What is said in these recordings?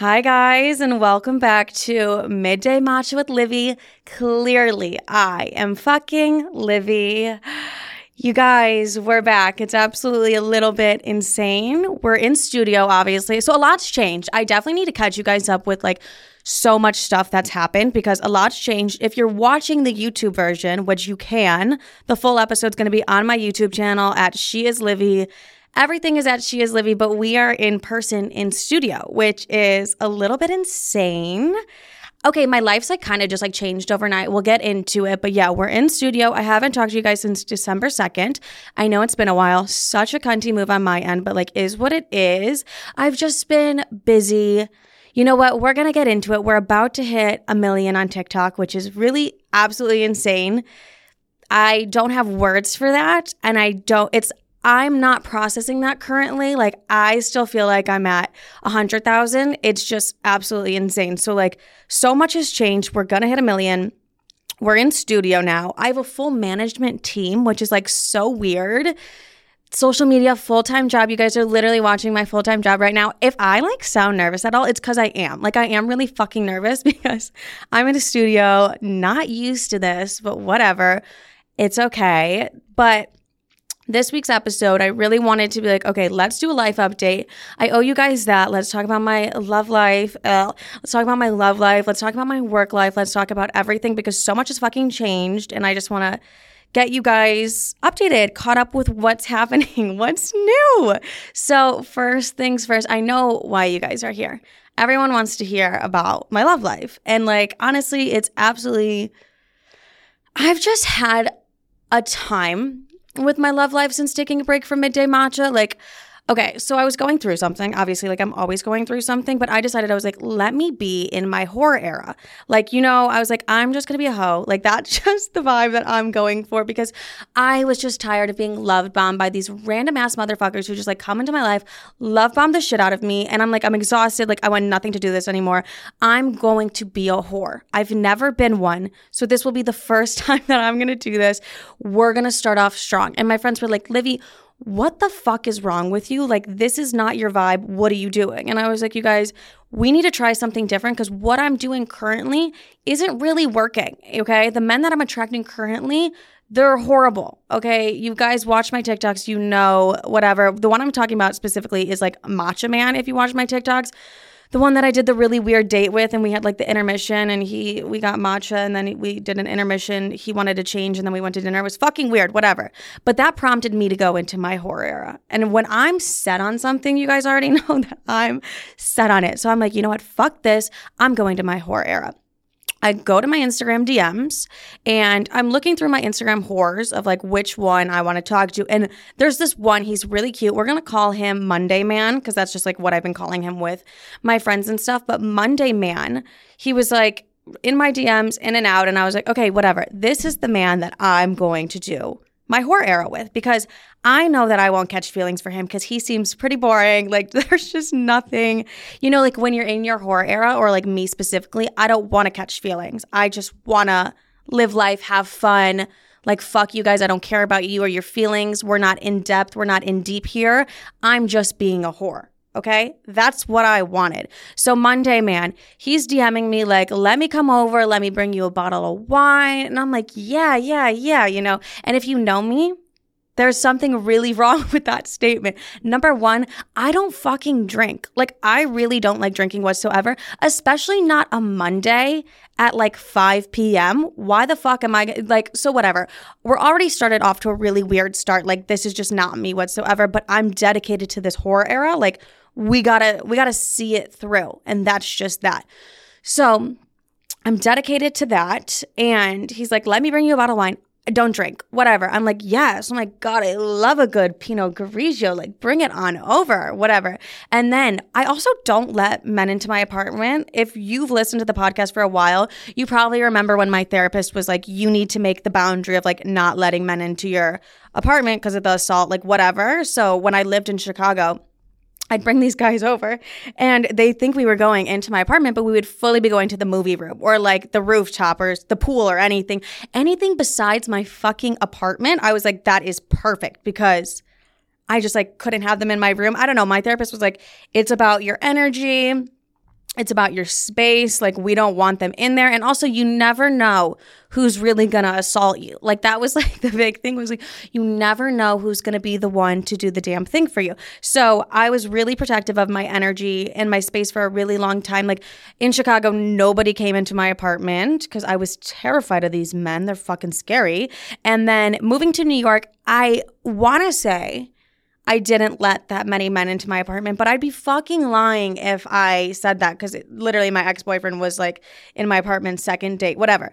Hi, guys, and welcome back to Midday Matcha with Livy. Clearly, I am fucking Livy. You guys, we're back. It's absolutely a little bit insane. We're in studio, obviously. So a lot's changed. I definitely need to catch you guys up with like so much stuff that's happened because a lot's changed. If you're watching the YouTube version, which you can, the full episode's going to be on my YouTube channel at She Is Livy. Everything is at She Is Livy, but we are in person in studio, which is a little bit insane. Okay, my life's like kind of just like changed overnight. We'll get into it, but yeah, we're in studio. I haven't talked to you guys since December 2nd. I know it's been a while. Such a cunty move on my end, but like is what it is. I've just been busy. You know what? We're going to get into it. We're about to hit a million on TikTok, which is really absolutely insane. I don't have words for that. And I don't, it's I'm not processing that currently. Like I still feel like I'm at a hundred thousand. It's just absolutely insane. So like so much has changed. We're gonna hit a million. We're in studio now. I have a full management team, which is like so weird. Social media full time job. You guys are literally watching my full time job right now. If I like sound nervous at all, it's because I am. Like I am really fucking nervous because I'm in a studio, not used to this, but whatever. It's okay. But this week's episode, I really wanted to be like, okay, let's do a life update. I owe you guys that. Let's talk about my love life. Uh, let's talk about my love life. Let's talk about my work life. Let's talk about everything because so much has fucking changed. And I just want to get you guys updated, caught up with what's happening, what's new. So, first things first, I know why you guys are here. Everyone wants to hear about my love life. And like, honestly, it's absolutely, I've just had a time with my love life since taking a break from midday matcha. Like, Okay, so I was going through something. Obviously, like I'm always going through something, but I decided I was like, let me be in my horror era. Like, you know, I was like, I'm just gonna be a hoe. Like, that's just the vibe that I'm going for because I was just tired of being loved bombed by these random ass motherfuckers who just like come into my life, love bomb the shit out of me. And I'm like, I'm exhausted. Like, I want nothing to do this anymore. I'm going to be a whore. I've never been one. So this will be the first time that I'm gonna do this. We're gonna start off strong. And my friends were like, Livy, what the fuck is wrong with you? Like, this is not your vibe. What are you doing? And I was like, you guys, we need to try something different because what I'm doing currently isn't really working. Okay. The men that I'm attracting currently, they're horrible. Okay. You guys watch my TikToks, you know, whatever. The one I'm talking about specifically is like Matcha Man, if you watch my TikToks the one that I did the really weird date with, and we had like the intermission, and he we got matcha, and then we did an intermission. He wanted to change, and then we went to dinner. It was fucking weird, whatever. But that prompted me to go into my horror era. And when I'm set on something, you guys already know that I'm set on it. So I'm like, you know what? Fuck this. I'm going to my horror era. I go to my Instagram DMs and I'm looking through my Instagram whores of like which one I want to talk to. And there's this one, he's really cute. We're going to call him Monday Man because that's just like what I've been calling him with my friends and stuff. But Monday Man, he was like in my DMs, in and out. And I was like, okay, whatever. This is the man that I'm going to do my horror era with because I know that I won't catch feelings for him because he seems pretty boring. Like there's just nothing, you know, like when you're in your horror era or like me specifically, I don't want to catch feelings. I just want to live life, have fun. Like, fuck you guys. I don't care about you or your feelings. We're not in depth. We're not in deep here. I'm just being a whore. Okay. That's what I wanted. So Monday, man, he's DMing me like, let me come over. Let me bring you a bottle of wine. And I'm like, yeah, yeah, yeah, you know. And if you know me, there's something really wrong with that statement. Number one, I don't fucking drink. Like, I really don't like drinking whatsoever, especially not a Monday at like 5 p.m. Why the fuck am I like, so whatever. We're already started off to a really weird start. Like, this is just not me whatsoever, but I'm dedicated to this horror era. Like, we gotta we gotta see it through and that's just that. So i'm dedicated to that and he's like let me bring you a bottle of wine. Don't drink. Whatever. I'm like yes. Oh my god i love a good pinot grigio. Like bring it on over whatever. And then i also don't let men into my apartment. If you've listened to the podcast for a while you probably remember when my therapist was like you need to make the boundary of like not letting men into your apartment because of the assault like whatever. So when i lived in chicago I'd bring these guys over and they think we were going into my apartment, but we would fully be going to the movie room or like the rooftop or the pool or anything. Anything besides my fucking apartment, I was like, that is perfect because I just like couldn't have them in my room. I don't know. My therapist was like, it's about your energy. It's about your space. Like, we don't want them in there. And also, you never know who's really gonna assault you. Like, that was like the big thing was like, you never know who's gonna be the one to do the damn thing for you. So, I was really protective of my energy and my space for a really long time. Like, in Chicago, nobody came into my apartment because I was terrified of these men. They're fucking scary. And then moving to New York, I wanna say, I didn't let that many men into my apartment, but I'd be fucking lying if I said that because literally my ex boyfriend was like in my apartment, second date, whatever.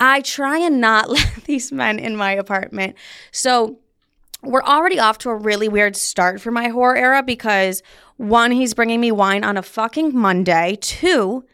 I try and not let these men in my apartment. So we're already off to a really weird start for my horror era because one, he's bringing me wine on a fucking Monday. Two,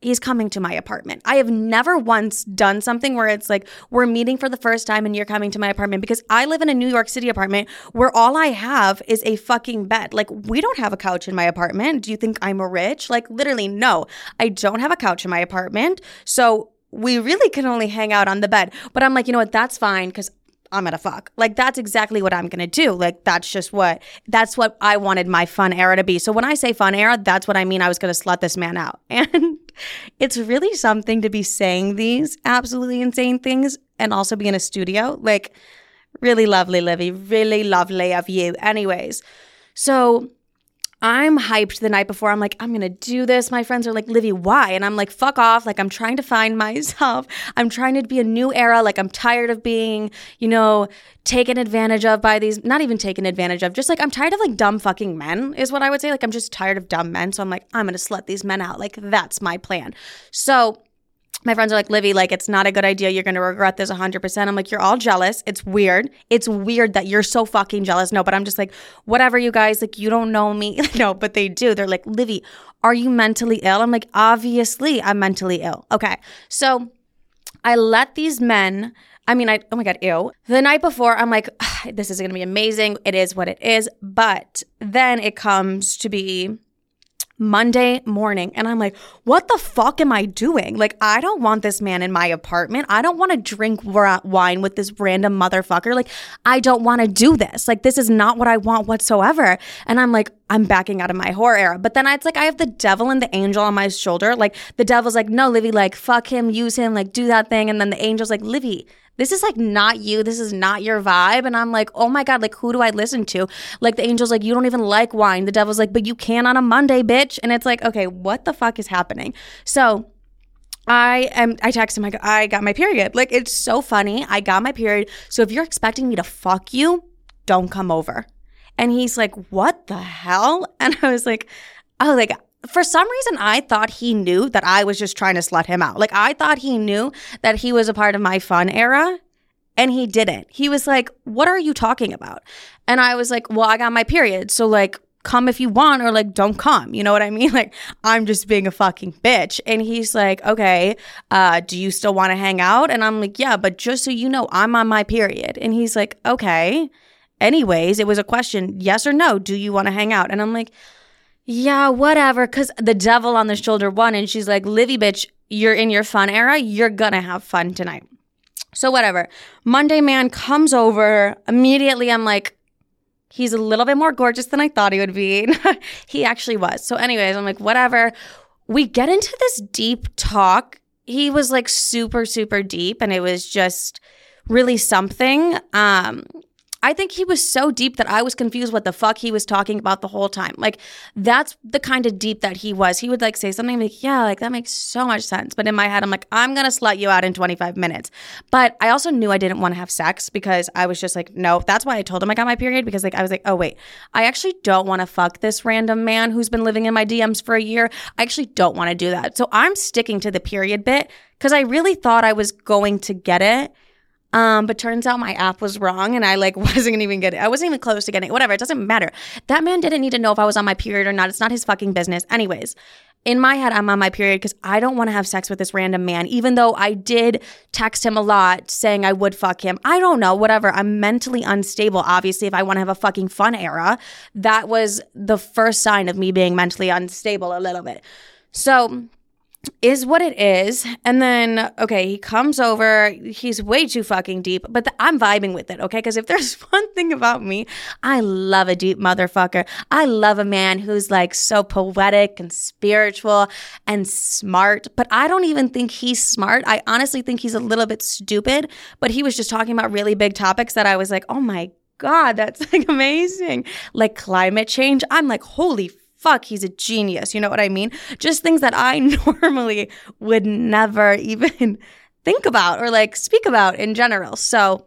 he's coming to my apartment. I have never once done something where it's like we're meeting for the first time and you're coming to my apartment because I live in a New York City apartment where all I have is a fucking bed. Like we don't have a couch in my apartment. Do you think I'm rich? Like literally no. I don't have a couch in my apartment. So we really can only hang out on the bed. But I'm like, you know what? That's fine cuz I'm gonna fuck. Like that's exactly what I'm gonna do. Like that's just what that's what I wanted my fun era to be. So when I say fun era, that's what I mean. I was gonna slut this man out. And it's really something to be saying these absolutely insane things and also be in a studio. Like really lovely, Livy. Really lovely of you. Anyways. So I'm hyped the night before. I'm like, I'm gonna do this. My friends are like, Livy, why? And I'm like, fuck off. Like, I'm trying to find myself. I'm trying to be a new era. Like, I'm tired of being, you know, taken advantage of by these, not even taken advantage of, just like, I'm tired of like dumb fucking men, is what I would say. Like, I'm just tired of dumb men. So I'm like, I'm gonna slut these men out. Like, that's my plan. So my friends are like, Livy, like, it's not a good idea. You're going to regret this 100%. I'm like, you're all jealous. It's weird. It's weird that you're so fucking jealous. No, but I'm just like, whatever, you guys, like, you don't know me. no, but they do. They're like, Livy, are you mentally ill? I'm like, obviously, I'm mentally ill. Okay. So I let these men. I mean, I, oh my God, ew. The night before, I'm like, this is gonna be amazing. It is what it is. But then it comes to be Monday morning. And I'm like, what the fuck am I doing? Like, I don't want this man in my apartment. I don't want to drink wine with this random motherfucker. Like, I don't want to do this. Like, this is not what I want whatsoever. And I'm like, I'm backing out of my horror era. But then it's like I have the devil and the angel on my shoulder. Like, the devil's like, no, Livy, like, fuck him, use him, like, do that thing. And then the angel's like, Livy, this is like not you. This is not your vibe. And I'm like, oh my God, like who do I listen to? Like the angel's like, you don't even like wine. The devil's like, but you can on a Monday, bitch. And it's like, okay, what the fuck is happening? So I am I text him, I, I got my period. Like it's so funny. I got my period. So if you're expecting me to fuck you, don't come over. And he's like, What the hell? And I was like, Oh, like for some reason, I thought he knew that I was just trying to slut him out. Like, I thought he knew that he was a part of my fun era, and he didn't. He was like, What are you talking about? And I was like, Well, I got my period. So, like, come if you want, or like, don't come. You know what I mean? Like, I'm just being a fucking bitch. And he's like, Okay, uh, do you still want to hang out? And I'm like, Yeah, but just so you know, I'm on my period. And he's like, Okay. Anyways, it was a question, yes or no, do you want to hang out? And I'm like, yeah, whatever. Cause the devil on the shoulder won. And she's like, Livy, bitch, you're in your fun era. You're gonna have fun tonight. So, whatever. Monday man comes over. Immediately, I'm like, he's a little bit more gorgeous than I thought he would be. he actually was. So, anyways, I'm like, whatever. We get into this deep talk. He was like super, super deep, and it was just really something. Um, I think he was so deep that I was confused what the fuck he was talking about the whole time. Like that's the kind of deep that he was. He would like say something like, "Yeah, like that makes so much sense." But in my head, I'm like, "I'm to slut you out in 25 minutes." But I also knew I didn't want to have sex because I was just like, "No." That's why I told him I got my period because like I was like, "Oh, wait. I actually don't want to fuck this random man who's been living in my DMs for a year. I actually don't want to do that." So I'm sticking to the period bit cuz I really thought I was going to get it um, but turns out my app was wrong and I like wasn't even getting I wasn't even close to getting it. Whatever, it doesn't matter. That man didn't need to know if I was on my period or not. It's not his fucking business. Anyways, in my head, I'm on my period because I don't want to have sex with this random man, even though I did text him a lot saying I would fuck him. I don't know, whatever. I'm mentally unstable. Obviously, if I want to have a fucking fun era, that was the first sign of me being mentally unstable a little bit. So is what it is. And then, okay, he comes over. He's way too fucking deep, but the, I'm vibing with it, okay? Because if there's one thing about me, I love a deep motherfucker. I love a man who's like so poetic and spiritual and smart, but I don't even think he's smart. I honestly think he's a little bit stupid, but he was just talking about really big topics that I was like, oh my God, that's like amazing. Like climate change. I'm like, holy fuck, he's a genius. You know what I mean? Just things that I normally would never even think about or like speak about in general. So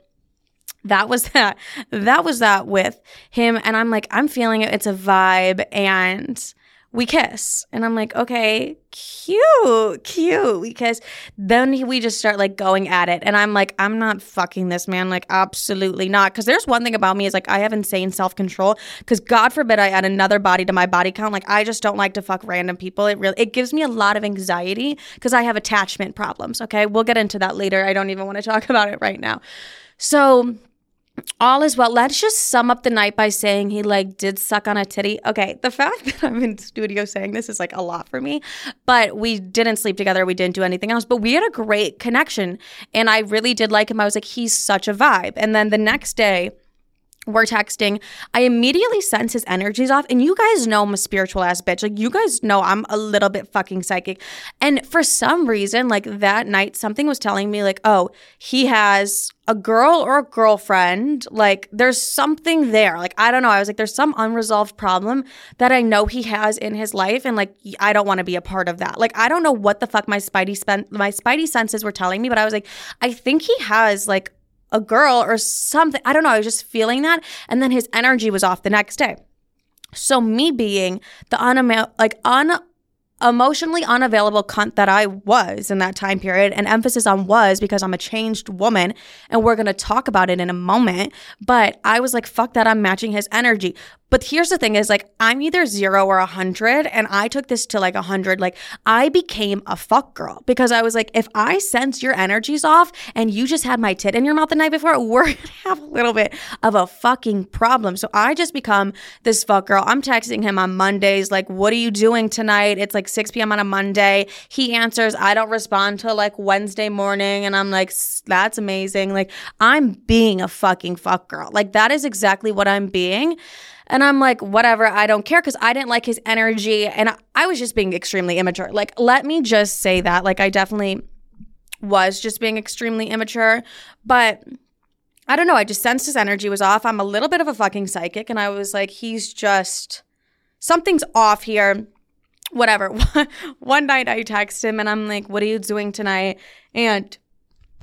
that was that. That was that with him. And I'm like, I'm feeling it. It's a vibe. And we kiss. And I'm like, okay, cute, cute. We kiss. Then we just start like going at it. And I'm like, I'm not fucking this man. Like, absolutely not. Cause there's one thing about me is like, I have insane self control. Cause God forbid I add another body to my body count. Like, I just don't like to fuck random people. It really, it gives me a lot of anxiety because I have attachment problems. Okay. We'll get into that later. I don't even want to talk about it right now. So, all is well. Let's just sum up the night by saying he like did suck on a titty. Okay, the fact that I'm in studio saying this is like a lot for me, but we didn't sleep together. We didn't do anything else, but we had a great connection, and I really did like him. I was like, he's such a vibe. And then the next day we're texting. I immediately sense his energies off. And you guys know I'm a spiritual ass bitch. Like, you guys know I'm a little bit fucking psychic. And for some reason, like that night, something was telling me, like, oh, he has a girl or a girlfriend. Like, there's something there. Like, I don't know. I was like, there's some unresolved problem that I know he has in his life. And like, I don't want to be a part of that. Like, I don't know what the fuck my spidey spent my spidey senses were telling me, but I was like, I think he has like a girl or something. I don't know. I was just feeling that. And then his energy was off the next day. So me being the unama- like un emotionally unavailable cunt that I was in that time period, and emphasis on was because I'm a changed woman, and we're gonna talk about it in a moment. But I was like, fuck that, I'm matching his energy. But here's the thing is like I'm either 0 or a 100 and I took this to like a 100 like I became a fuck girl because I was like if I sense your energy's off and you just had my tit in your mouth the night before we're to have a little bit of a fucking problem. So I just become this fuck girl. I'm texting him on Mondays like what are you doing tonight? It's like 6 p.m. on a Monday. He answers, I don't respond till like Wednesday morning and I'm like that's amazing. Like I'm being a fucking fuck girl. Like that is exactly what I'm being. And I'm like, whatever, I don't care because I didn't like his energy and I, I was just being extremely immature. Like, let me just say that. Like, I definitely was just being extremely immature. But I don't know. I just sensed his energy was off. I'm a little bit of a fucking psychic. And I was like, he's just, something's off here. Whatever. One night I text him and I'm like, what are you doing tonight? And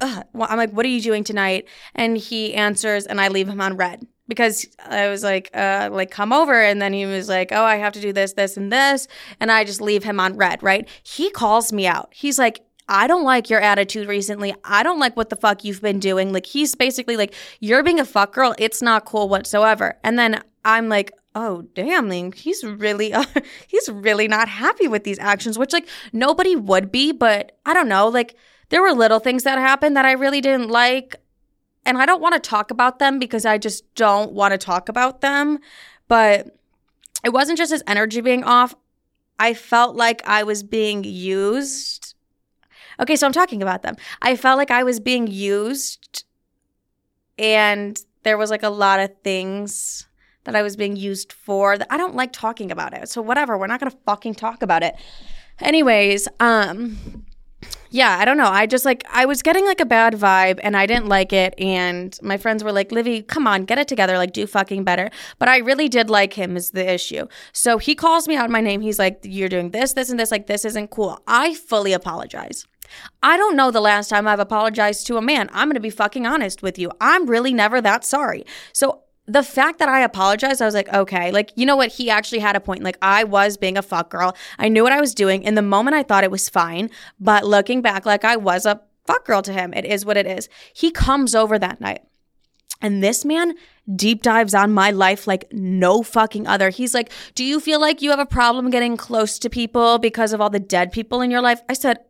uh, I'm like, what are you doing tonight? And he answers and I leave him on read because I was like, uh, like come over, and then he was like, oh, I have to do this, this, and this, and I just leave him on read. Right? He calls me out. He's like. I don't like your attitude recently. I don't like what the fuck you've been doing. Like, he's basically like, you're being a fuck girl. It's not cool whatsoever. And then I'm like, oh damn like he's really uh, he's really not happy with these actions which like nobody would be but i don't know like there were little things that happened that i really didn't like and I don't want to talk about them because I just don't want to talk about them. But it wasn't just his energy being off. I felt like I was being used. Okay, so I'm talking about them. I felt like I was being used, and there was like a lot of things that I was being used for I don't like talking about it. So whatever, we're not gonna fucking talk about it. Anyways, um, yeah, I don't know. I just like I was getting like a bad vibe and I didn't like it and my friends were like, "Livy, come on, get it together, like do fucking better." But I really did like him is the issue. So he calls me out my name. He's like, "You're doing this, this and this like this isn't cool." I fully apologize. I don't know the last time I've apologized to a man. I'm going to be fucking honest with you. I'm really never that sorry. So the fact that I apologized, I was like, okay, like, you know what? He actually had a point. Like, I was being a fuck girl. I knew what I was doing. In the moment, I thought it was fine. But looking back, like, I was a fuck girl to him. It is what it is. He comes over that night. And this man deep dives on my life like no fucking other. He's like, Do you feel like you have a problem getting close to people because of all the dead people in your life? I said,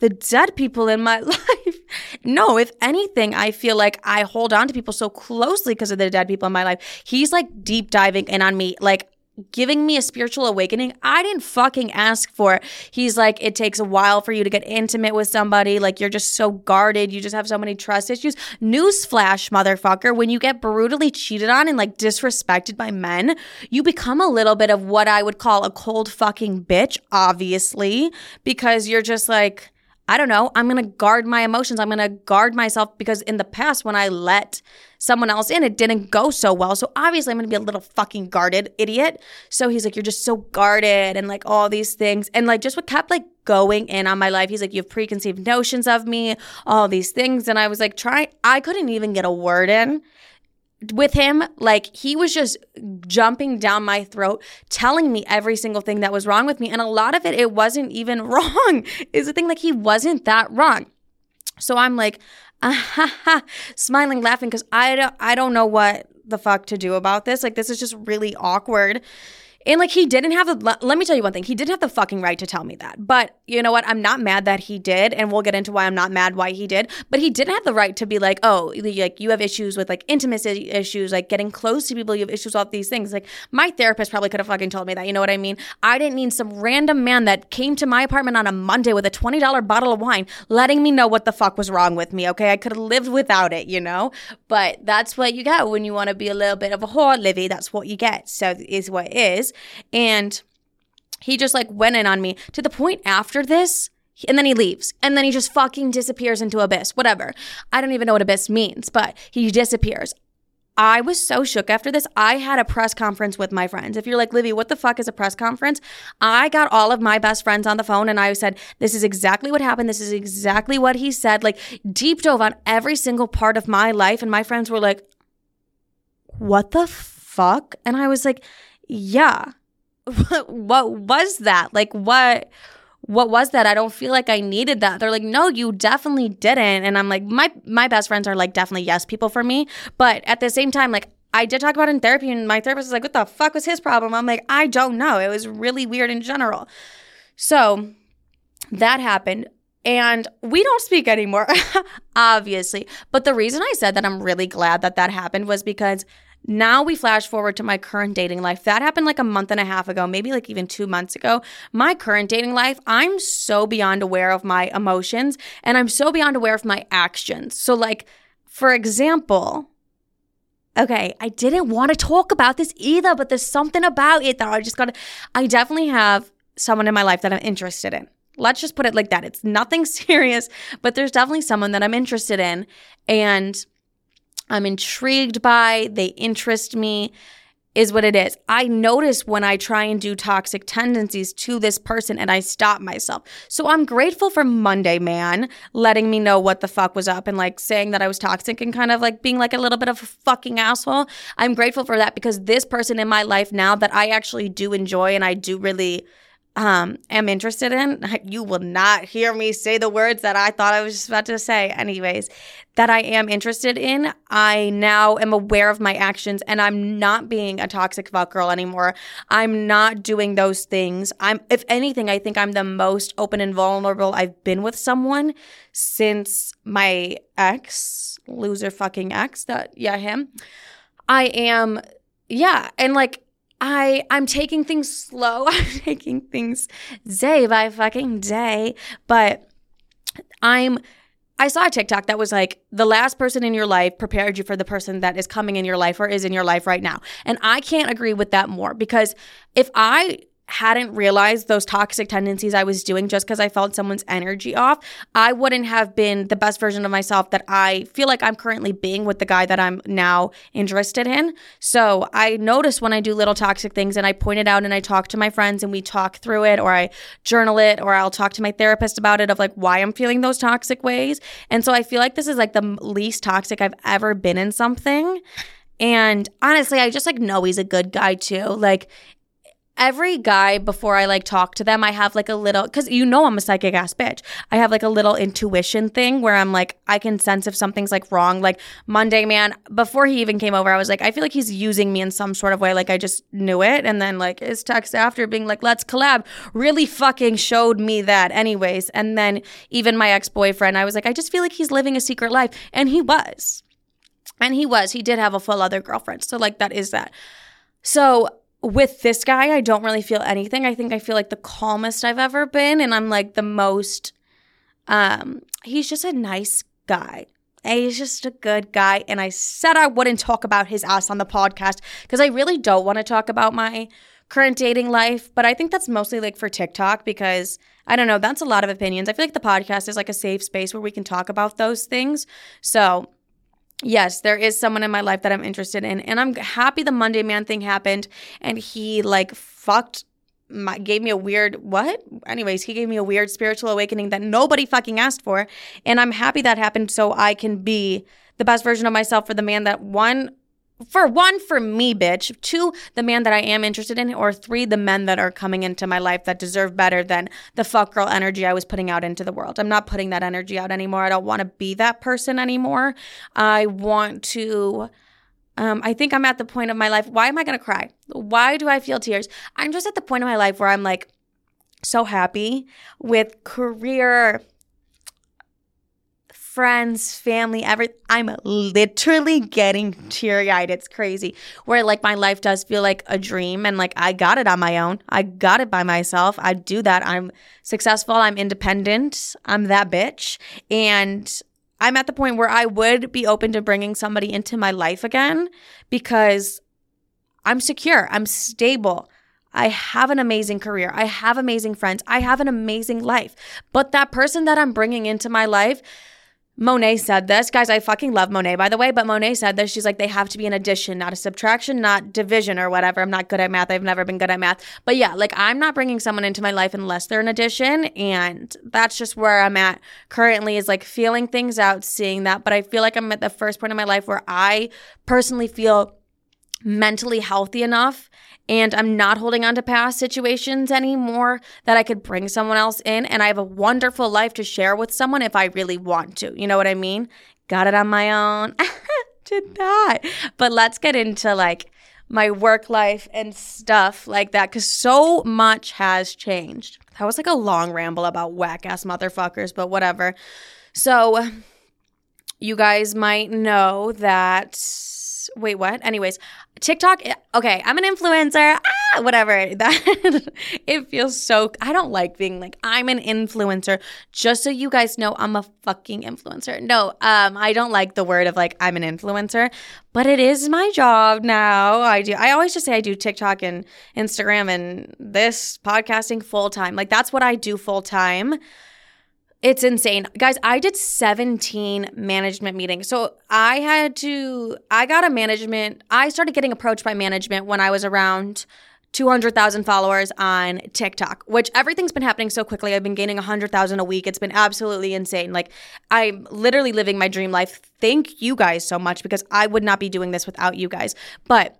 The dead people in my life? no, if anything, I feel like I hold on to people so closely because of the dead people in my life. He's like deep diving in on me, like giving me a spiritual awakening I didn't fucking ask for. It. He's like, it takes a while for you to get intimate with somebody. Like, you're just so guarded. You just have so many trust issues. Newsflash, motherfucker, when you get brutally cheated on and like disrespected by men, you become a little bit of what I would call a cold fucking bitch, obviously, because you're just like, I don't know, I'm going to guard my emotions. I'm going to guard myself because in the past, when I let someone else in, it didn't go so well. So obviously, I'm going to be a little fucking guarded idiot. So he's like, You're just so guarded and like all these things. And like, just what kept like going in on my life. He's like, You have preconceived notions of me, all these things. And I was like, Try, I couldn't even get a word in with him, like he was just jumping down my throat, telling me every single thing that was wrong with me. And a lot of it, it wasn't even wrong. Is the thing like he wasn't that wrong. So I'm like, ah, smiling, laughing because I don't, I don't know what the fuck to do about this. Like this is just really awkward. And like he didn't have the let me tell you one thing. He didn't have the fucking right to tell me that. But you know what? I'm not mad that he did, and we'll get into why I'm not mad why he did. But he didn't have the right to be like, oh, like you have issues with like intimacy issues, like getting close to people, you have issues with these things. Like my therapist probably could have fucking told me that. You know what I mean? I didn't need some random man that came to my apartment on a Monday with a $20 bottle of wine letting me know what the fuck was wrong with me. Okay. I could have lived without it, you know? But that's what you get when you want to be a little bit of a whore, Livy. That's what you get. So is what is. And he just like went in on me to the point after this and then he leaves and then he just fucking disappears into abyss whatever i don't even know what abyss means but he disappears I was so shook after this. I had a press conference with my friends. If you're like, Livy, what the fuck is a press conference? I got all of my best friends on the phone and I said, This is exactly what happened. This is exactly what he said. Like, deep dove on every single part of my life. And my friends were like, What the fuck? And I was like, Yeah. what was that? Like what what was that? I don't feel like I needed that. They're like, "No, you definitely didn't." And I'm like, my my best friends are like definitely yes people for me, but at the same time like I did talk about in therapy and my therapist was like, "What the fuck was his problem?" I'm like, "I don't know. It was really weird in general." So, that happened. And we don't speak anymore, obviously. But the reason I said that I'm really glad that that happened was because now we flash forward to my current dating life. That happened like a month and a half ago, maybe like even two months ago. My current dating life, I'm so beyond aware of my emotions and I'm so beyond aware of my actions. So, like, for example, okay, I didn't want to talk about this either, but there's something about it that I just gotta, I definitely have someone in my life that I'm interested in. Let's just put it like that. It's nothing serious, but there's definitely someone that I'm interested in. And I'm intrigued by, they interest me, is what it is. I notice when I try and do toxic tendencies to this person and I stop myself. So I'm grateful for Monday Man letting me know what the fuck was up and like saying that I was toxic and kind of like being like a little bit of a fucking asshole. I'm grateful for that because this person in my life now that I actually do enjoy and I do really um, am interested in, you will not hear me say the words that I thought I was just about to say, anyways, that I am interested in. I now am aware of my actions and I'm not being a toxic fuck girl anymore. I'm not doing those things. I'm, if anything, I think I'm the most open and vulnerable I've been with someone since my ex, loser fucking ex, that, yeah, him. I am, yeah. And like, I I'm taking things slow. I'm taking things day by fucking day, but I'm I saw a TikTok that was like the last person in your life prepared you for the person that is coming in your life or is in your life right now. And I can't agree with that more because if I hadn't realized those toxic tendencies I was doing just because I felt someone's energy off, I wouldn't have been the best version of myself that I feel like I'm currently being with the guy that I'm now interested in. So I notice when I do little toxic things and I point it out and I talk to my friends and we talk through it or I journal it or I'll talk to my therapist about it of like why I'm feeling those toxic ways. And so I feel like this is like the least toxic I've ever been in something. And honestly, I just like know he's a good guy too. Like every guy before I like talk to them, I have like a little because you know I'm a psychic ass bitch. I have like a little intuition thing where I'm like I can sense if something's like wrong. Like Monday man, before he even came over, I was like I feel like he's using me in some sort of way. Like I just knew it, and then like his text after being like let's collab really fucking showed me that. Anyways, and then even my ex boyfriend, I was like I just feel like he's living a secret life, and he was. And he was. He did have a full other girlfriend. So, like, that is that. So, with this guy, I don't really feel anything. I think I feel like the calmest I've ever been. And I'm like the most, um, he's just a nice guy. And he's just a good guy. And I said I wouldn't talk about his ass on the podcast because I really don't want to talk about my current dating life. But I think that's mostly like for TikTok because I don't know, that's a lot of opinions. I feel like the podcast is like a safe space where we can talk about those things. So yes, there is someone in my life that I'm interested in. And I'm happy the Monday Man thing happened and he like fucked my, gave me a weird what? Anyways, he gave me a weird spiritual awakening that nobody fucking asked for. And I'm happy that happened so I can be the best version of myself for the man that one for one, for me, bitch. Two, the man that I am interested in. Or three, the men that are coming into my life that deserve better than the fuck girl energy I was putting out into the world. I'm not putting that energy out anymore. I don't want to be that person anymore. I want to. Um, I think I'm at the point of my life. Why am I going to cry? Why do I feel tears? I'm just at the point of my life where I'm like so happy with career friends, family, every I'm literally getting teary-eyed. It's crazy. Where like my life does feel like a dream and like I got it on my own. I got it by myself. I do that. I'm successful. I'm independent. I'm that bitch. And I'm at the point where I would be open to bringing somebody into my life again because I'm secure. I'm stable. I have an amazing career. I have amazing friends. I have an amazing life. But that person that I'm bringing into my life, Monet said this. Guys, I fucking love Monet, by the way, but Monet said this. She's like, they have to be an addition, not a subtraction, not division or whatever. I'm not good at math. I've never been good at math. But yeah, like, I'm not bringing someone into my life unless they're an addition. And that's just where I'm at currently is like feeling things out, seeing that. But I feel like I'm at the first point in my life where I personally feel mentally healthy enough and I'm not holding on to past situations anymore that I could bring someone else in and I have a wonderful life to share with someone if I really want to. You know what I mean? Got it on my own. Did not. But let's get into like my work life and stuff like that cuz so much has changed. That was like a long ramble about whack ass motherfuckers, but whatever. So you guys might know that wait, what? Anyways, TikTok, eh, okay, I'm an influencer, ah, whatever. That it feels so I don't like being like I'm an influencer. Just so you guys know, I'm a fucking influencer. No, um I don't like the word of like I'm an influencer, but it is my job now. I do I always just say I do TikTok and Instagram and this podcasting full time. Like that's what I do full time. It's insane. Guys, I did 17 management meetings. So I had to, I got a management, I started getting approached by management when I was around 200,000 followers on TikTok, which everything's been happening so quickly. I've been gaining 100,000 a week. It's been absolutely insane. Like, I'm literally living my dream life. Thank you guys so much because I would not be doing this without you guys. But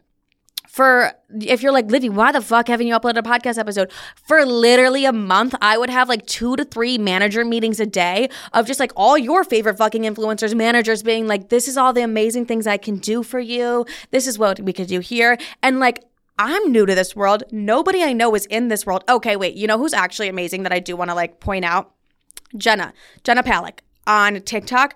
for if you're like Livy, why the fuck haven't you uploaded a podcast episode? For literally a month, I would have like two to three manager meetings a day of just like all your favorite fucking influencers, managers being like, this is all the amazing things I can do for you. This is what we could do here. And like I'm new to this world. Nobody I know is in this world. Okay, wait, you know who's actually amazing that I do want to like point out? Jenna, Jenna Palek on TikTok.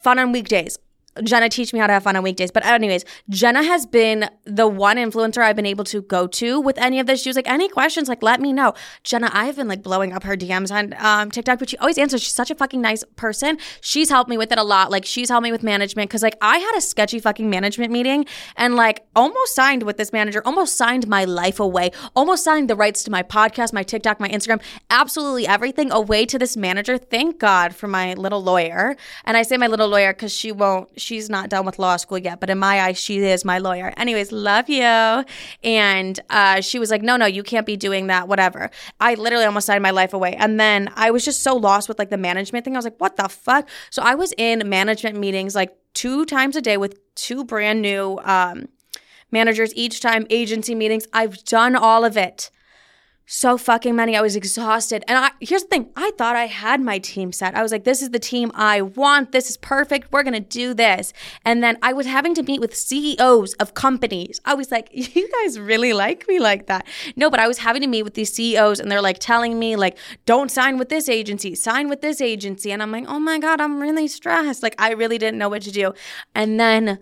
Fun on weekdays. Jenna teach me how to have fun on weekdays. But anyways, Jenna has been the one influencer I've been able to go to with any of this. She was like, any questions, like let me know. Jenna, I have been like blowing up her DMs on um, TikTok, but she always answers. She's such a fucking nice person. She's helped me with it a lot. Like she's helped me with management because like I had a sketchy fucking management meeting and like almost signed with this manager, almost signed my life away, almost signed the rights to my podcast, my TikTok, my Instagram, absolutely everything away to this manager. Thank God for my little lawyer. And I say my little lawyer because she won't she's not done with law school yet, but in my eyes, she is my lawyer. Anyways, love you. And uh, she was like, no, no, you can't be doing that, whatever. I literally almost signed my life away. And then I was just so lost with like the management thing. I was like, what the fuck? So I was in management meetings like two times a day with two brand new um, managers each time, agency meetings. I've done all of it so fucking many. I was exhausted. And I, here's the thing I thought I had my team set. I was like, this is the team I want. This is perfect. We're going to do this. And then I was having to meet with CEOs of companies. I was like, you guys really like me like that. No, but I was having to meet with these CEOs and they're like telling me, like, don't sign with this agency, sign with this agency. And I'm like, oh my God, I'm really stressed. Like, I really didn't know what to do. And then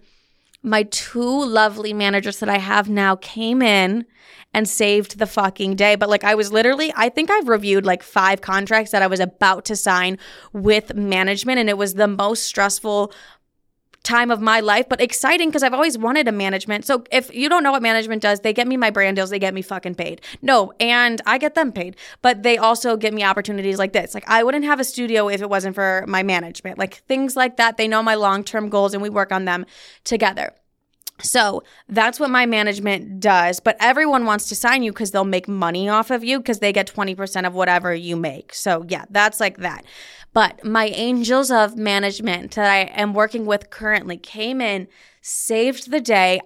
my two lovely managers that I have now came in and saved the fucking day. But like I was literally, I think I've reviewed like five contracts that I was about to sign with management, and it was the most stressful time of my life, but exciting because I've always wanted a management. So if you don't know what management does, they get me my brand deals, they get me fucking paid. No, and I get them paid, but they also get me opportunities like this. Like I wouldn't have a studio if it wasn't for my management. Like things like that. They know my long term goals and we work on them together. So that's what my management does. But everyone wants to sign you because they'll make money off of you because they get 20% of whatever you make. So yeah, that's like that. But my angels of management that I am working with currently came in, saved the day.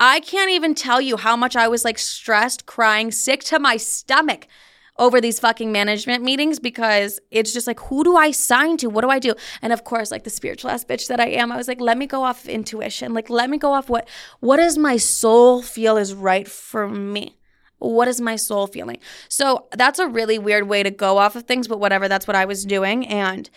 I can't even tell you how much I was like stressed, crying, sick to my stomach over these fucking management meetings because it's just like, who do I sign to? What do I do? And of course, like the spiritual ass bitch that I am, I was like, let me go off intuition. Like, let me go off what what does my soul feel is right for me? What is my soul feeling? So that's a really weird way to go off of things, but whatever, that's what I was doing. And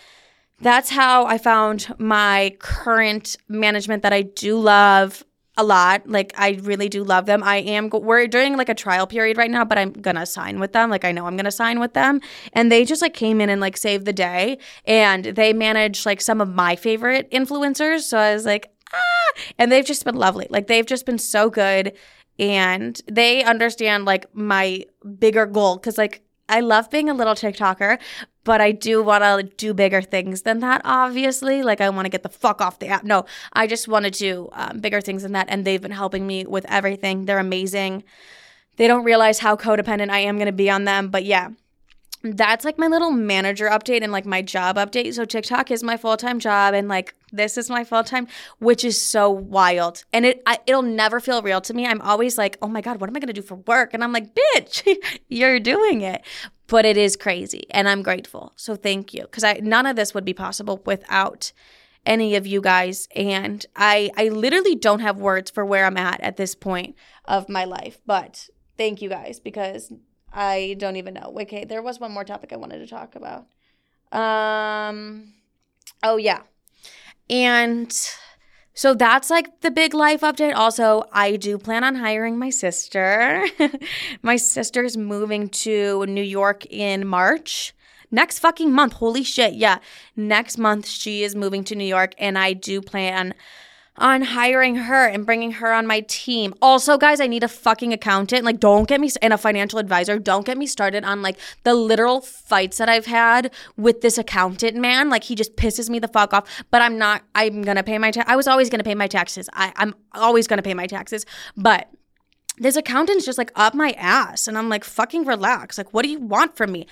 that's how I found my current management that I do love a lot. Like I really do love them. I am we're doing like a trial period right now, but I'm to sign with them. Like I know I'm to sign with them. And they just like came in and like saved the day and they manage like some of my favorite influencers. So I was like, ah, and they've just been lovely. Like they've just been so good and they understand like my bigger goal cuz like I love being a little TikToker, but I do want to do bigger things than that, obviously. Like, I want to get the fuck off the app. No, I just want to do um, bigger things than that. And they've been helping me with everything. They're amazing. They don't realize how codependent I am going to be on them. But yeah, that's like my little manager update and like my job update. So TikTok is my full-time job and like this is my full-time, which is so wild. And it I, it'll never feel real to me. I'm always like, "Oh my god, what am I going to do for work?" And I'm like, "Bitch, you're doing it." But it is crazy and I'm grateful. So thank you cuz I none of this would be possible without any of you guys and I I literally don't have words for where I'm at at this point of my life. But thank you guys because I don't even know. Okay, there was one more topic I wanted to talk about. Um, oh yeah, and so that's like the big life update. Also, I do plan on hiring my sister. my sister's moving to New York in March. Next fucking month. Holy shit. Yeah. Next month, she is moving to New York, and I do plan on hiring her and bringing her on my team. Also, guys, I need a fucking accountant. Like, don't get me and a financial advisor. Don't get me started on like the literal fights that I've had with this accountant man. Like, he just pisses me the fuck off. But I'm not. I'm gonna pay my. Ta- I was always gonna pay my taxes. I, I'm always gonna pay my taxes. But this accountant's just like up my ass, and I'm like, fucking relax. Like, what do you want from me?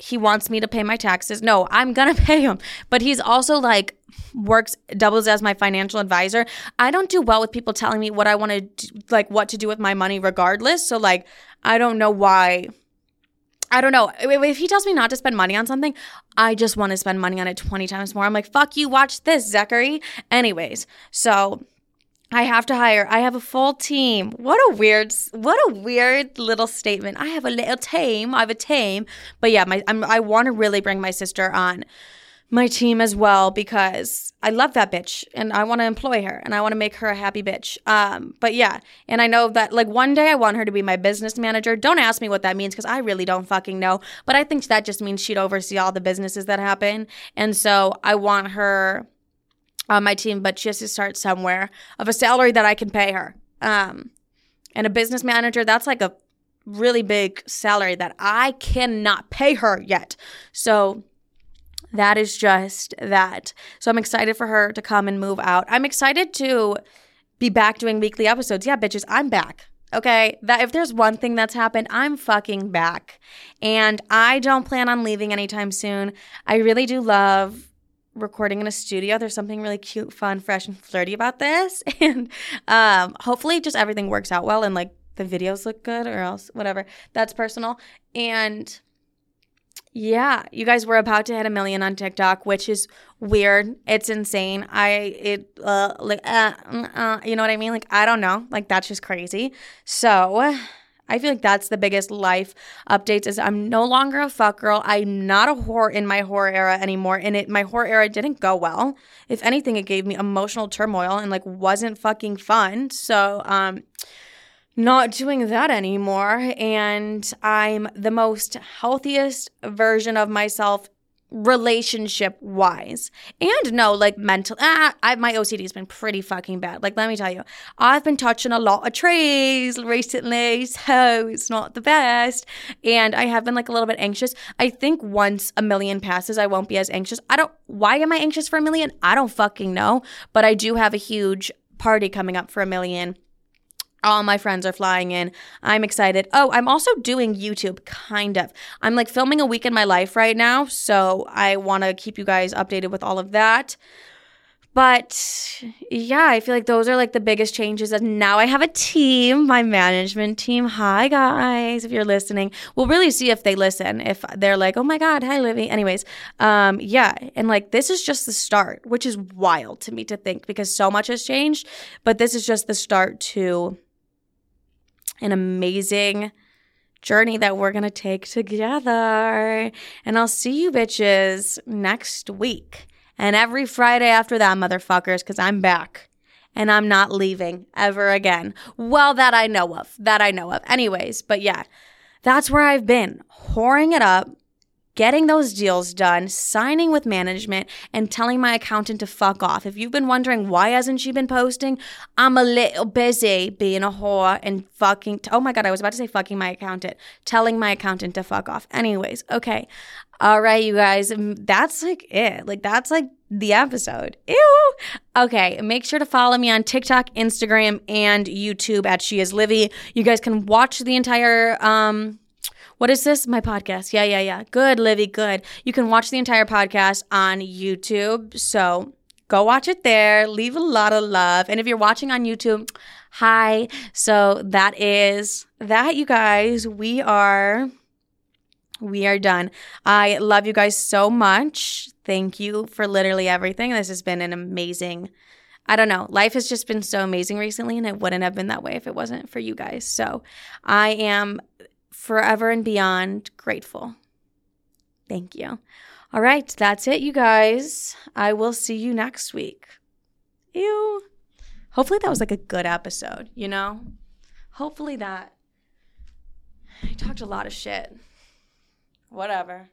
He wants me to pay my taxes. No, I'm going to pay him. But he's also like works doubles as my financial advisor. I don't do well with people telling me what I want to like what to do with my money regardless. So like I don't know why I don't know. If he tells me not to spend money on something, I just want to spend money on it 20 times more. I'm like, fuck you, watch this, Zachary. Anyways, so I have to hire. I have a full team. What a weird, what a weird little statement. I have a little team. I have a team. But yeah, my I'm, I want to really bring my sister on my team as well because I love that bitch and I want to employ her and I want to make her a happy bitch. Um, but yeah, and I know that like one day I want her to be my business manager. Don't ask me what that means because I really don't fucking know. But I think that just means she'd oversee all the businesses that happen. And so I want her on my team, but she has to start somewhere of a salary that I can pay her. Um, and a business manager, that's like a really big salary that I cannot pay her yet. So that is just that. So I'm excited for her to come and move out. I'm excited to be back doing weekly episodes. Yeah, bitches, I'm back. Okay, that if there's one thing that's happened, I'm fucking back. And I don't plan on leaving anytime soon. I really do love recording in a studio. There's something really cute, fun, fresh, and flirty about this. And um, hopefully, just everything works out well and like the videos look good or else, whatever. That's personal. And yeah, you guys were about to hit a million on TikTok, which is weird. It's insane. I, it, uh, like, uh, uh, you know what I mean? Like, I don't know. Like, that's just crazy. So, I feel like that's the biggest life updates is I'm no longer a fuck girl. I'm not a whore in my whore era anymore. And it my whore era didn't go well. If anything, it gave me emotional turmoil and like wasn't fucking fun. So um not doing that anymore. And I'm the most healthiest version of myself relationship wise. And no like mental ah, I, my ocd has been pretty fucking bad. Like let me tell you i've been touching a lot of trees recently so it's not the best. And i have been like a little bit anxious. I think once a million passes i won't be as anxious. I don't why am i anxious for a million? I don't fucking know. But i do have a huge party coming up for a million all my friends are flying in. I'm excited. Oh, I'm also doing YouTube, kind of. I'm like filming a week in my life right now. So I want to keep you guys updated with all of that. But yeah, I feel like those are like the biggest changes. And now I have a team, my management team. Hi, guys, if you're listening. We'll really see if they listen, if they're like, oh my God, hi, Livy. Anyways, um, yeah. And like, this is just the start, which is wild to me to think because so much has changed. But this is just the start to an amazing journey that we're going to take together. And I'll see you bitches next week. And every Friday after that, motherfuckers, because I'm back and I'm not leaving ever again. Well, that I know of. That I know of. Anyways, but yeah, that's where I've been, whoring it up, getting those deals done, signing with management, and telling my accountant to fuck off. If you've been wondering why hasn't she been posting, I'm a little busy being a whore and fucking. T- oh my god, I was about to say fucking my accountant, telling my accountant to fuck off. Anyways, okay, all right, you guys, that's like it. Like that's like the episode. Ew. Okay, make sure to follow me on TikTok, Instagram, and YouTube at She Is Livy. You guys can watch the entire um what is this? My podcast. Yeah, yeah, yeah. Good, Livy, good. You can watch the entire podcast on YouTube. So go watch it there. Leave a lot of love. And if you're watching on YouTube, hi. So that is that, you guys. We are. We are done. I love you guys so much. Thank you for literally everything. This has been an amazing I don't know. Life has just been so amazing recently, and it wouldn't have been that way if it wasn't for you guys. So I am forever and beyond grateful. Thank you. All right, that's it, you guys. I will see you next week. Ew. Hopefully, that was like a good episode, you know? Hopefully, that. I talked a lot of shit. Whatever.